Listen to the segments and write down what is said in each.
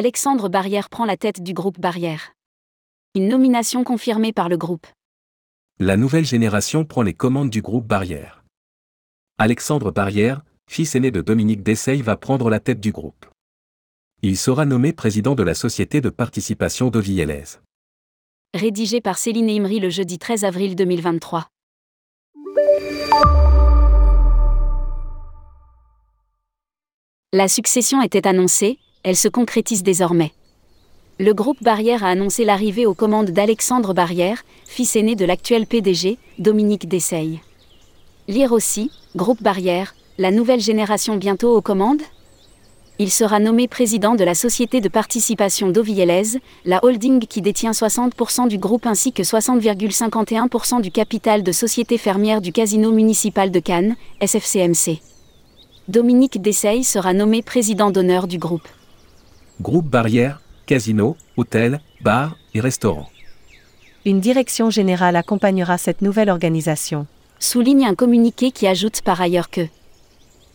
Alexandre Barrière prend la tête du groupe Barrière. Une nomination confirmée par le groupe. La nouvelle génération prend les commandes du groupe Barrière. Alexandre Barrière, fils aîné de Dominique Dessailles, va prendre la tête du groupe. Il sera nommé président de la société de participation d'Oviellez. Rédigé par Céline Imri le jeudi 13 avril 2023. La succession était annoncée, elle se concrétise désormais. Le groupe Barrière a annoncé l'arrivée aux commandes d'Alexandre Barrière, fils aîné de l'actuel PDG, Dominique Dessailles. Lire aussi, Groupe Barrière, la nouvelle génération bientôt aux commandes Il sera nommé président de la société de participation d'Oviellez, la holding qui détient 60% du groupe ainsi que 60,51% du capital de société fermière du casino municipal de Cannes, SFCMC. Dominique Dessailles sera nommé président d'honneur du groupe. Groupe Barrière, casino, hôtel, bar et restaurant. Une direction générale accompagnera cette nouvelle organisation. Souligne un communiqué qui ajoute par ailleurs que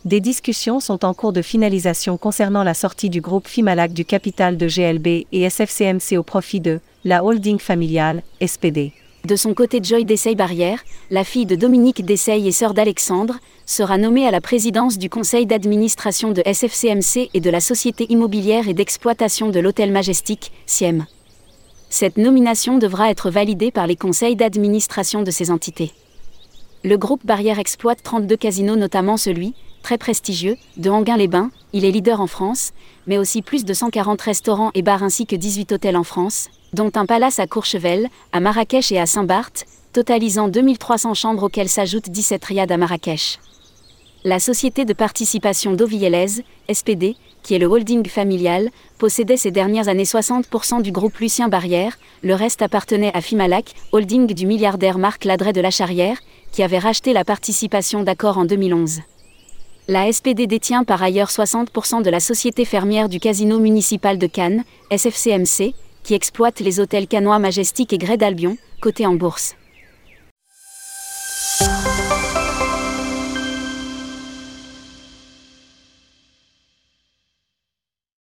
Des discussions sont en cours de finalisation concernant la sortie du groupe Fimalac du capital de GLB et SFCMC au profit de la holding familiale, SPD. De son côté, Joy Dessailles Barrière, la fille de Dominique Dessailles et sœur d'Alexandre, sera nommée à la présidence du conseil d'administration de SFCMC et de la société immobilière et d'exploitation de l'Hôtel Majestic, SIEM. Cette nomination devra être validée par les conseils d'administration de ces entités. Le groupe Barrière exploite 32 casinos, notamment celui, très prestigieux, de Anguin-les-Bains, il est leader en France, mais aussi plus de 140 restaurants et bars ainsi que 18 hôtels en France, dont un palace à Courchevel, à Marrakech et à Saint-Barth, totalisant 2300 chambres auxquelles s'ajoutent 17 riads à Marrakech. La société de participation d'Oviellez, SPD, qui est le holding familial, possédait ces dernières années 60% du groupe Lucien Barrière, le reste appartenait à Fimalac, holding du milliardaire Marc Ladret de la Charrière, qui avait racheté la participation d'accord en 2011. La SPD détient par ailleurs 60% de la société fermière du casino municipal de Cannes, SFCMC, qui exploite les hôtels canois Majestic et Grès d'Albion, cotés en bourse.